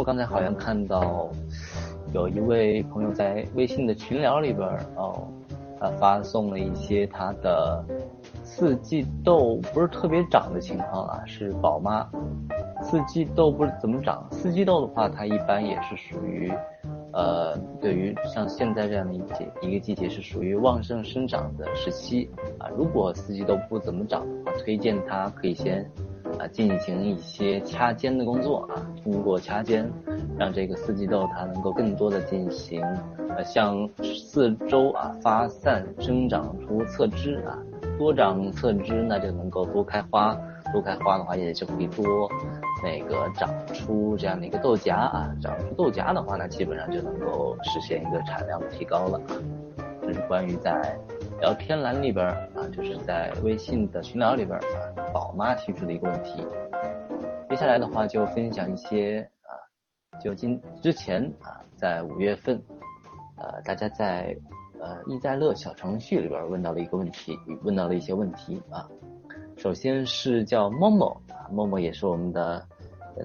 我刚才好像看到有一位朋友在微信的群聊里边哦，呃发送了一些他的四季豆不是特别长的情况啊，是宝妈四季豆不是怎么长？四季豆的话，它一般也是属于呃，对于像现在这样的一节一个季节是属于旺盛生长的时期啊。如果四季豆不怎么长的话，推荐它可以先。啊，进行一些掐尖的工作啊，通过掐尖，让这个四季豆它能够更多的进行呃向四周啊发散生长出侧枝啊，多长侧枝那就能够多开花，多开花的话也就可以多那个长出这样的一个豆荚啊，长出豆荚的话呢，基本上就能够实现一个产量的提高了啊。这是关于在。聊天栏里边啊，就是在微信的群聊里边啊，宝妈提出的一个问题。接下来的话就分享一些啊，就今之前啊，在五月份，呃，大家在呃易在乐小程序里边问到的一个问题，问到了一些问题啊。首先是叫某某啊，某某也是我们的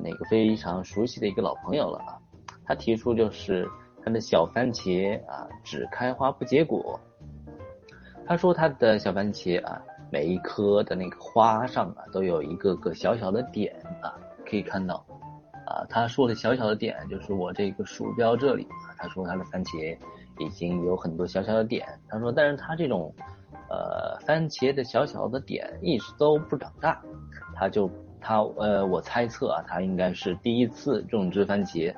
那个非常熟悉的一个老朋友了啊。他提出就是他的小番茄啊，只开花不结果。他说他的小番茄啊，每一颗的那个花上啊，都有一个个小小的点啊，可以看到，啊，他说的小小的点就是我这个鼠标这里啊，他说他的番茄已经有很多小小的点，他说但是他这种，呃，番茄的小小的点一直都不长大，他就他呃，我猜测啊，他应该是第一次种植番茄，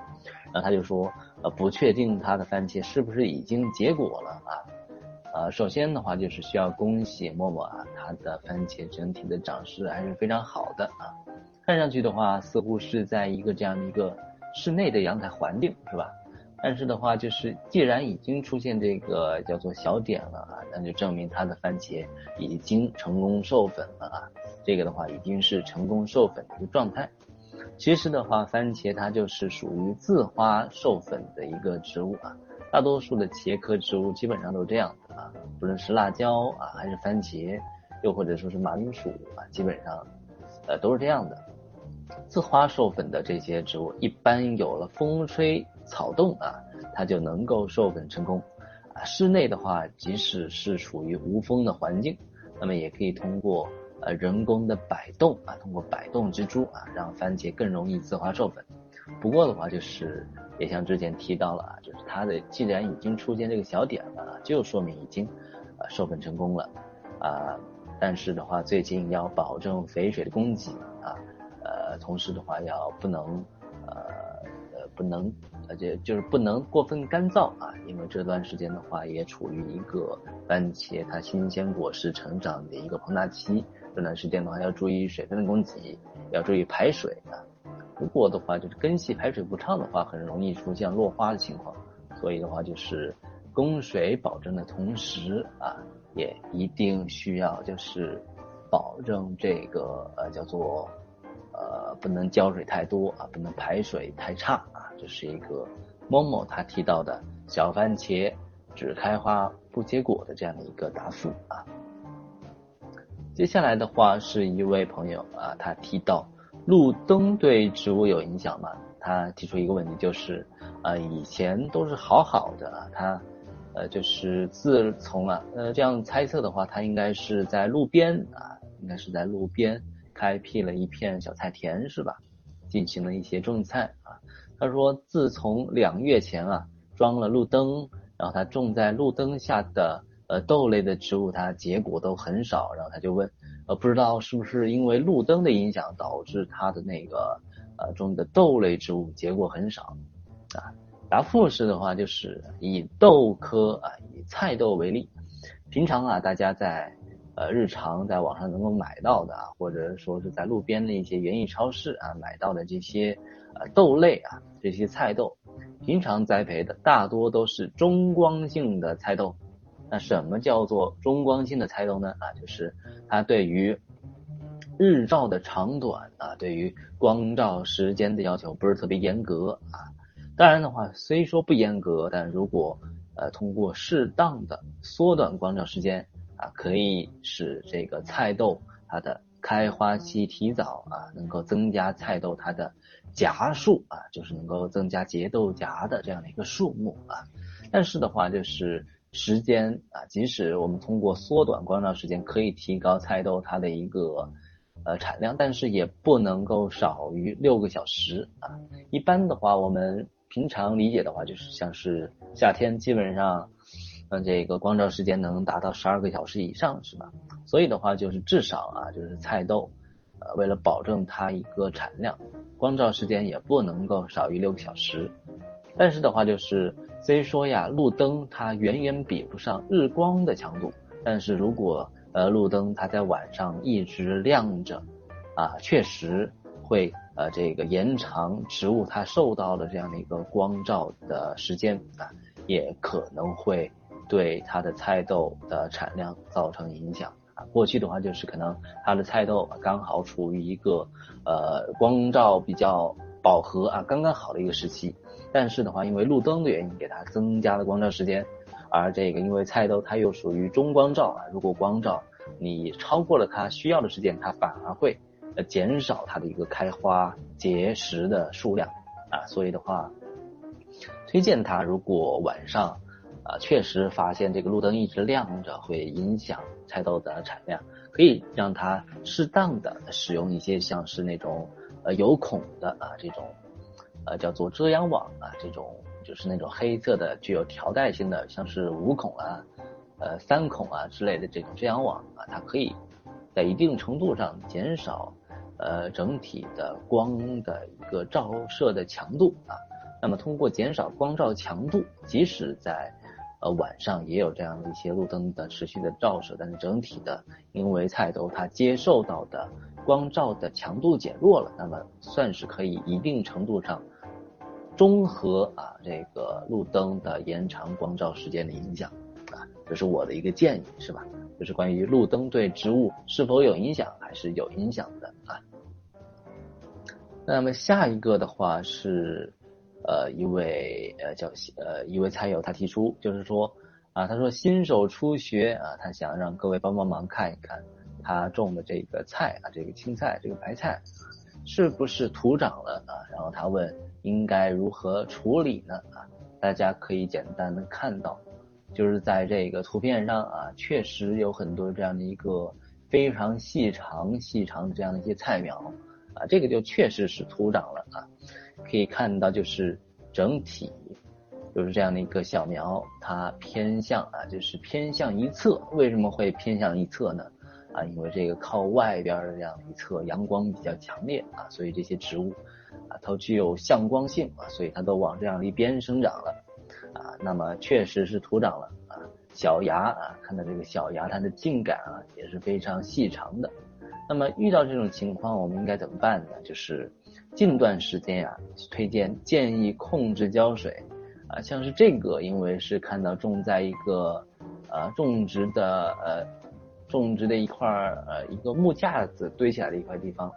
然后他就说呃，不确定他的番茄是不是已经结果了啊。呃，首先的话就是需要恭喜默默啊，它的番茄整体的长势还是非常好的啊。看上去的话，似乎是在一个这样的一个室内的阳台环境，是吧？但是的话，就是既然已经出现这个叫做小点了啊，那就证明它的番茄已经成功授粉了啊。这个的话已经是成功授粉的一个状态。其实的话，番茄它就是属于自花授粉的一个植物啊。大多数的茄科植物基本上都这样不论是辣椒啊，还是番茄，又或者说是马铃薯啊，基本上，呃，都是这样的。自花授粉的这些植物，一般有了风吹草动啊，它就能够授粉成功。啊，室内的话，即使是处于无风的环境，那么也可以通过呃人工的摆动啊，通过摆动植株啊，让番茄更容易自花授粉。不过的话，就是也像之前提到了，就是它的既然已经出现这个小点了，就说明已经呃授粉成功了啊。但是的话，最近要保证肥水的供给啊，呃，同时的话要不能呃呃不能而且就是不能过分干燥啊，因为这段时间的话也处于一个番茄它新鲜果实成长的一个膨大期，这段时间的话要注意水分的供给，要注意排水啊。不过的话，就是根系排水不畅的话，很容易出现落花的情况。所以的话，就是供水保证的同时啊，也一定需要就是保证这个呃叫做呃不能浇水太多啊，不能排水太差啊。这是一个某某他提到的小番茄只开花不结果的这样的一个答复啊。接下来的话是一位朋友啊，他提到。路灯对植物有影响吗？他提出一个问题，就是，呃，以前都是好好的，他，呃，就是自从啊，呃，这样猜测的话，他应该是在路边啊，应该是在路边开辟了一片小菜田，是吧？进行了一些种菜啊。他说，自从两月前啊，装了路灯，然后他种在路灯下的呃豆类的植物，它结果都很少，然后他就问。呃，不知道是不是因为路灯的影响导致它的那个呃种的豆类植物结果很少啊？答复是的话，就是以豆科啊，以菜豆为例，平常啊，大家在呃日常在网上能够买到的啊，或者说是在路边的一些园艺超市啊买到的这些呃豆类啊，这些菜豆，平常栽培的大多都是中光性的菜豆。那什么叫做中光性的菜豆呢？啊，就是它对于日照的长短啊，对于光照时间的要求不是特别严格啊。当然的话，虽说不严格，但如果呃通过适当的缩短光照时间啊，可以使这个菜豆它的开花期提早啊，能够增加菜豆它的荚数啊，就是能够增加结豆荚的这样的一个数目啊。但是的话，就是时间啊，即使我们通过缩短光照时间可以提高菜豆它的一个呃产量，但是也不能够少于六个小时啊。一般的话，我们平常理解的话，就是像是夏天基本上，嗯，这个光照时间能达到十二个小时以上，是吧？所以的话，就是至少啊，就是菜豆，呃，为了保证它一个产量，光照时间也不能够少于六个小时。但是的话，就是虽说呀，路灯它远远比不上日光的强度，但是如果呃路灯它在晚上一直亮着，啊，确实会呃这个延长植物它受到的这样的一个光照的时间啊，也可能会对它的菜豆的产量造成影响啊。过去的话就是可能它的菜豆刚好处于一个呃光照比较饱和啊刚刚好的一个时期。但是的话，因为路灯的原因，给它增加了光照时间，而这个因为菜豆它又属于中光照啊，如果光照你超过了它需要的时间，它反而会呃减少它的一个开花结实的数量啊，所以的话，推荐它如果晚上啊确实发现这个路灯一直亮着会影响菜豆的产量，可以让它适当的使用一些像是那种呃有孔的啊这种。呃，叫做遮阳网啊，这种就是那种黑色的，具有条带性的，像是五孔啊、呃三孔啊之类的这种遮阳网啊，它可以在一定程度上减少呃整体的光的一个照射的强度啊。那么通过减少光照强度，即使在呃晚上也有这样的一些路灯的持续的照射，但是整体的因为菜豆它接受到的光照的强度减弱了，那么算是可以一定程度上。中和啊，这个路灯的延长光照时间的影响啊，这是我的一个建议，是吧？就是关于路灯对植物是否有影响，还是有影响的啊。那么下一个的话是呃一位呃叫呃一位菜友他提出，就是说啊，他说新手初学啊，他想让各位帮帮忙看一看他种的这个菜啊，这个青菜这个白菜是不是土长了啊？然后他问。应该如何处理呢？啊，大家可以简单的看到，就是在这个图片上啊，确实有很多这样的一个非常细长、细长的这样的一些菜苗啊，这个就确实是土长了啊。可以看到，就是整体就是这样的一个小苗，它偏向啊，就是偏向一侧。为什么会偏向一侧呢？啊，因为这个靠外边的这样一侧阳光比较强烈啊，所以这些植物。啊，它具有向光性啊，所以它都往这样一边生长了啊。那么确实是土长了啊，小芽啊，看到这个小芽，它的茎秆啊也是非常细长的。那么遇到这种情况，我们应该怎么办呢？就是近段时间呀，推荐建议控制浇水啊。像是这个，因为是看到种在一个呃种植的呃种植的一块呃一个木架子堆起来的一块地方。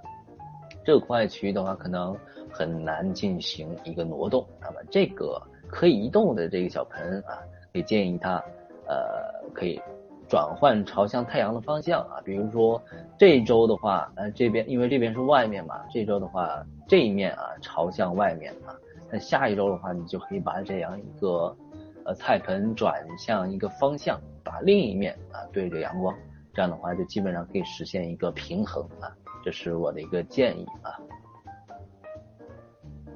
这块区域的话，可能很难进行一个挪动。那么这个可以移动的这个小盆啊，可以建议它呃可以转换朝向太阳的方向啊。比如说这一周的话，呃这边因为这边是外面嘛，这周的话这一面啊朝向外面啊。那下一周的话，你就可以把这样一个呃菜盆转向一个方向，把另一面啊对着阳光，这样的话就基本上可以实现一个平衡啊。这是我的一个建议啊，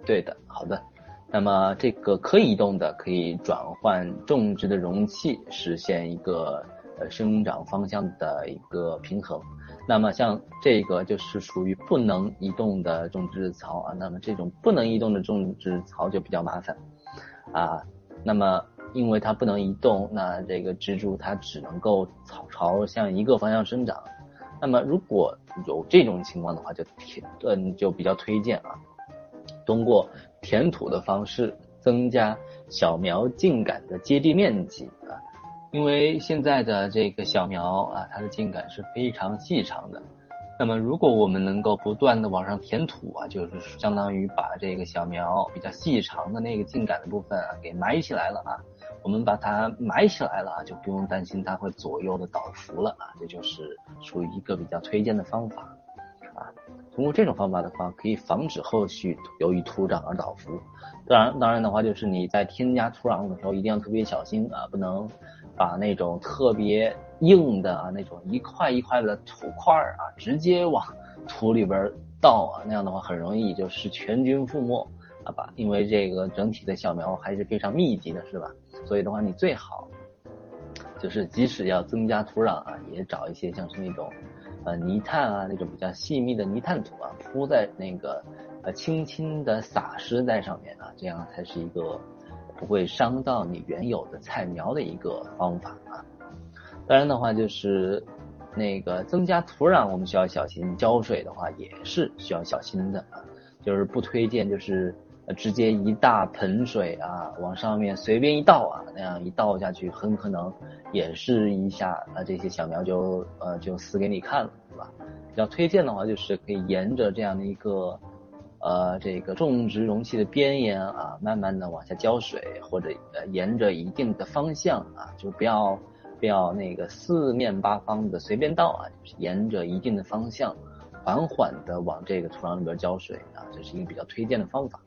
对的，好的。那么这个可以移动的，可以转换种植的容器，实现一个呃生长方向的一个平衡。那么像这个就是属于不能移动的种植槽啊。那么这种不能移动的种植槽就比较麻烦啊。那么因为它不能移动，那这个植株它只能够朝朝向一个方向生长。那么如果有这种情况的话，就填嗯就比较推荐啊，通过填土的方式增加小苗茎秆的接地面积啊，因为现在的这个小苗啊，它的茎秆是非常细长的。那么如果我们能够不断的往上填土啊，就是相当于把这个小苗比较细长的那个茎秆的部分啊给埋起来了啊。我们把它埋起来了，就不用担心它会左右的倒伏了啊，这就是属于一个比较推荐的方法啊。通过这种方法的话，可以防止后续由于土壤而倒伏。当然，当然的话，就是你在添加土壤的时候一定要特别小心啊，不能把那种特别硬的啊那种一块一块的土块啊直接往土里边倒啊，那样的话很容易就是全军覆没啊吧，因为这个整体的小苗还是非常密集的，是吧？所以的话，你最好就是即使要增加土壤啊，也找一些像是那种呃泥炭啊那种比较细密的泥炭土啊铺在那个。呃，轻轻的撒施在上面啊，这样才是一个不会伤到你原有的菜苗的一个方法啊。当然的话，就是那个增加土壤，我们需要小心；浇水的话也是需要小心的啊。就是不推荐，就是直接一大盆水啊往上面随便一倒啊，那样一倒下去，很可能也是一下啊这些小苗就呃就死给你看了，是吧？比较推荐的话，就是可以沿着这样的一个。呃，这个种植容器的边沿啊，慢慢的往下浇水，或者呃沿着一定的方向啊，就不要不要那个四面八方的随便倒啊，就是沿着一定的方向，缓缓的往这个土壤里边浇水啊，这是一个比较推荐的方法。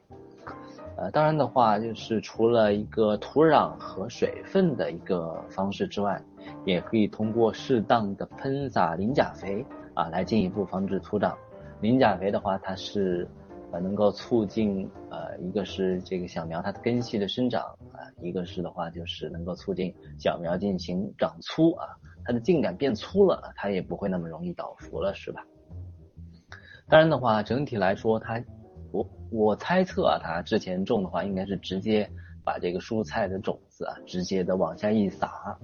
呃，当然的话，就是除了一个土壤和水分的一个方式之外，也可以通过适当的喷洒磷钾肥啊，来进一步防止土长。磷钾肥的话，它是。呃，能够促进呃，一个是这个小苗它的根系的生长啊，一个是的话就是能够促进小苗进行长粗啊，它的茎秆变粗了，它也不会那么容易倒伏了，是吧？当然的话，整体来说，它我我猜测啊，它之前种的话，应该是直接把这个蔬菜的种子啊，直接的往下一撒，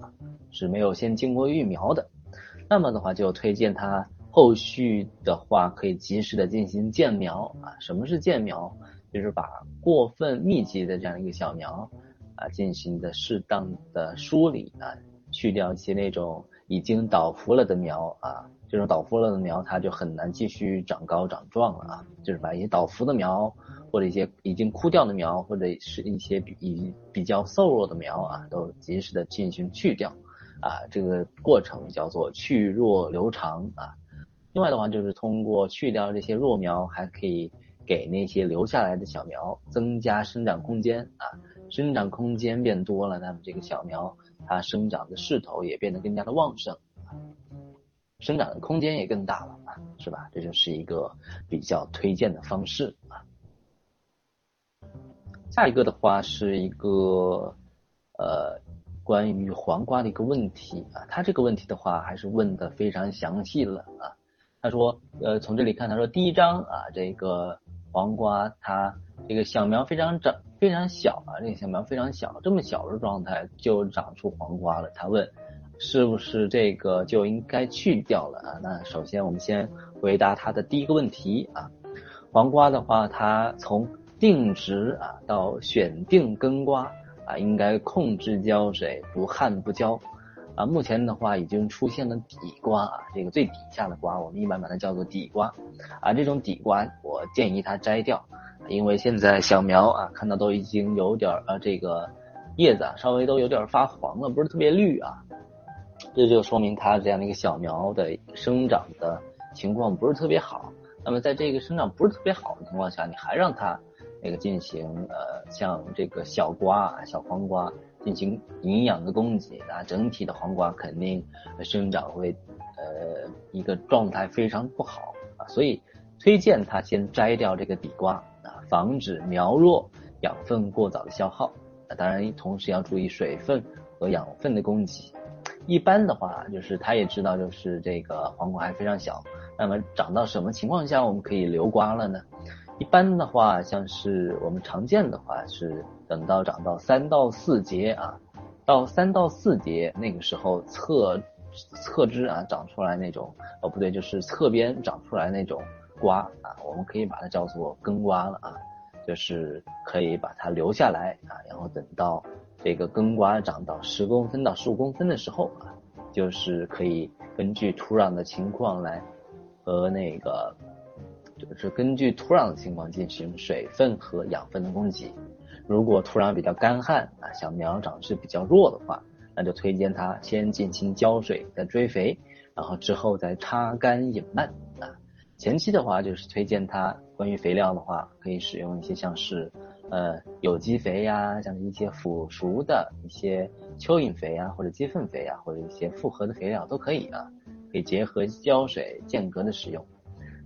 是没有先经过育苗的。那么的话，就推荐它。后续的话，可以及时的进行间苗啊。什么是间苗？就是把过分密集的这样一个小苗啊，进行的适当的梳理啊，去掉一些那种已经倒伏了的苗啊。这种倒伏了的苗，它就很难继续长高长壮了啊。就是把一些倒伏的苗，或者一些已经枯掉的苗，或者是一些比比较瘦弱的苗啊，都及时的进行去掉啊。这个过程叫做去弱留长啊。另外的话，就是通过去掉这些弱苗，还可以给那些留下来的小苗增加生长空间啊，生长空间变多了，那么这个小苗它生长的势头也变得更加的旺盛，生长的空间也更大了啊，是吧？这就是一个比较推荐的方式啊。下一个的话是一个呃关于黄瓜的一个问题啊，他这个问题的话还是问的非常详细了啊。他说，呃，从这里看，他说第一章啊，这个黄瓜它这个小苗非常长，非常小啊，这个小苗非常小，这么小的状态就长出黄瓜了。他问，是不是这个就应该去掉了啊？那首先我们先回答他的第一个问题啊，黄瓜的话，它从定植啊到选定根瓜啊，应该控制浇水，不旱不浇。啊，目前的话已经出现了底瓜啊，这个最底下的瓜，我们一般把它叫做底瓜。啊，这种底瓜我建议它摘掉，因为现在小苗啊，看到都已经有点儿这个叶子啊，稍微都有点发黄了，不是特别绿啊。这就说明它这样的一个小苗的生长的情况不是特别好。那么在这个生长不是特别好的情况下，你还让它那个进行呃，像这个小瓜、小黄瓜。进行营养的供给啊，整体的黄瓜肯定生长会呃一个状态非常不好啊，所以推荐他先摘掉这个底瓜啊，防止苗弱、养分过早的消耗啊。当然，同时要注意水分和养分的供给。一般的话，就是他也知道，就是这个黄瓜还非常小，那么长到什么情况下我们可以留瓜了呢？一般的话，像是我们常见的话是。等到长到三到四节啊，到三到四节那个时候侧侧枝啊长出来那种哦不对，就是侧边长出来那种瓜啊，我们可以把它叫做根瓜了啊，就是可以把它留下来啊，然后等到这个根瓜长到十公分到十五公分的时候啊，就是可以根据土壤的情况来和那个就是根据土壤的情况进行水分和养分的供给。如果土壤比较干旱啊，小苗长势比较弱的话，那就推荐它先进行浇水，再追肥，然后之后再插干引蔓啊。前期的话就是推荐它关于肥料的话，可以使用一些像是呃有机肥呀，像一些腐熟的一些蚯蚓肥啊，或者鸡粪肥啊，或者一些复合的肥料都可以啊，可以结合浇水间隔的使用。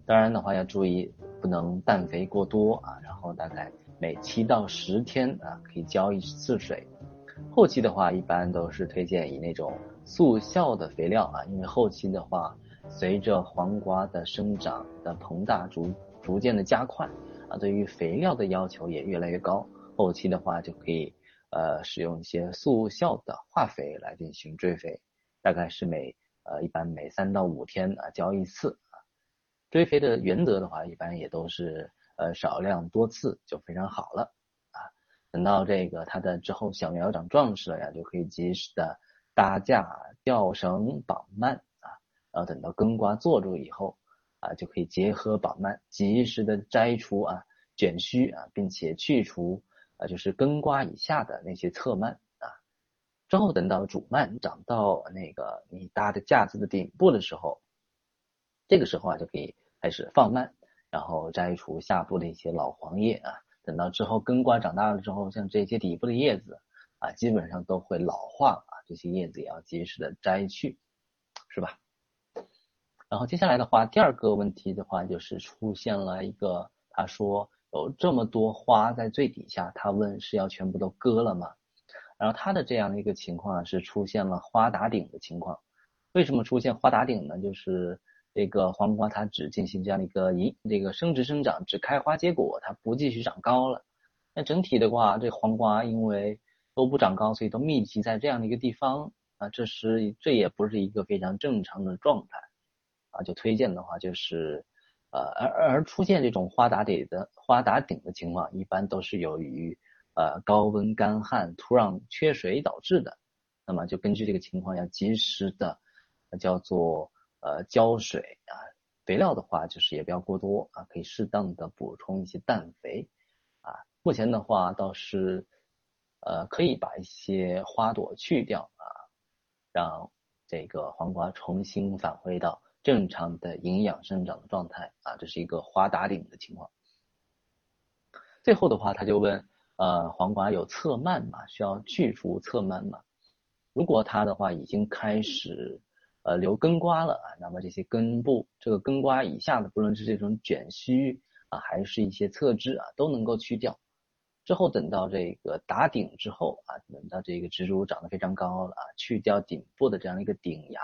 当然的话要注意不能氮肥过多啊，然后大概每七到十天啊可以浇一次水。后期的话一般都是推荐以那种速效的肥料啊，因为后期的话。随着黄瓜的生长的膨大逐逐渐的加快啊，对于肥料的要求也越来越高。后期的话就可以呃使用一些速效的化肥来进行追肥，大概是每呃一般每三到五天啊浇一次啊。追肥的原则的话，一般也都是呃少量多次就非常好了啊。等到这个它的之后小苗长壮实了呀，就可以及时的搭架、吊绳、绑蔓啊。然后等到根瓜坐住以后啊，就可以结合绑蔓，及时的摘除啊卷须啊，并且去除啊就是根瓜以下的那些侧蔓啊。之后等到主蔓长到那个你搭的架子的顶部的时候，这个时候啊就可以开始放蔓，然后摘除下部的一些老黄叶啊。等到之后根瓜长大了之后，像这些底部的叶子啊，基本上都会老化啊，这些叶子也要及时的摘去，是吧？然后接下来的话，第二个问题的话，就是出现了一个，他说有这么多花在最底下，他问是要全部都割了吗？然后他的这样的一个情况是出现了花打顶的情况。为什么出现花打顶呢？就是这个黄瓜它只进行这样的一个一这个生殖生长，只开花结果，它不继续长高了。那整体的话，这黄瓜因为都不长高，所以都密集在这样的一个地方啊，这是这也不是一个非常正常的状态。啊，就推荐的话就是，呃，而而出现这种花打底的花打顶的情况，一般都是由于呃高温干旱、土壤缺水导致的。那么就根据这个情况，要及时的叫做呃浇水啊，肥料的话就是也不要过多啊，可以适当的补充一些氮肥啊。目前的话倒是呃可以把一些花朵去掉啊，让这个黄瓜重新返回到。正常的营养生长的状态啊，这是一个花打顶的情况。最后的话，他就问，呃，黄瓜有侧蔓吗？需要去除侧蔓吗？如果它的话已经开始呃留根瓜了啊，那么这些根部这个根瓜以下的，不论是这种卷须啊，还是一些侧枝啊，都能够去掉。之后等到这个打顶之后啊，等到这个植株长得非常高了啊，去掉顶部的这样一个顶芽。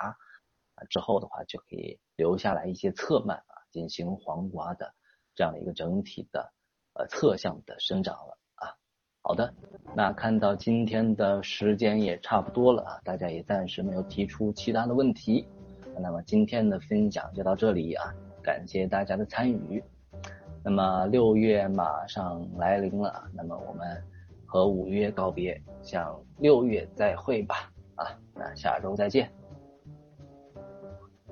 啊，之后的话就可以留下来一些侧蔓啊，进行黄瓜的这样的一个整体的呃侧向的生长了。好的，那看到今天的时间也差不多了啊，大家也暂时没有提出其他的问题，那么今天的分享就到这里啊，感谢大家的参与。那么六月马上来临了，那么我们和五月告别，向六月再会吧啊，那下周再见。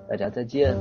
大家再见。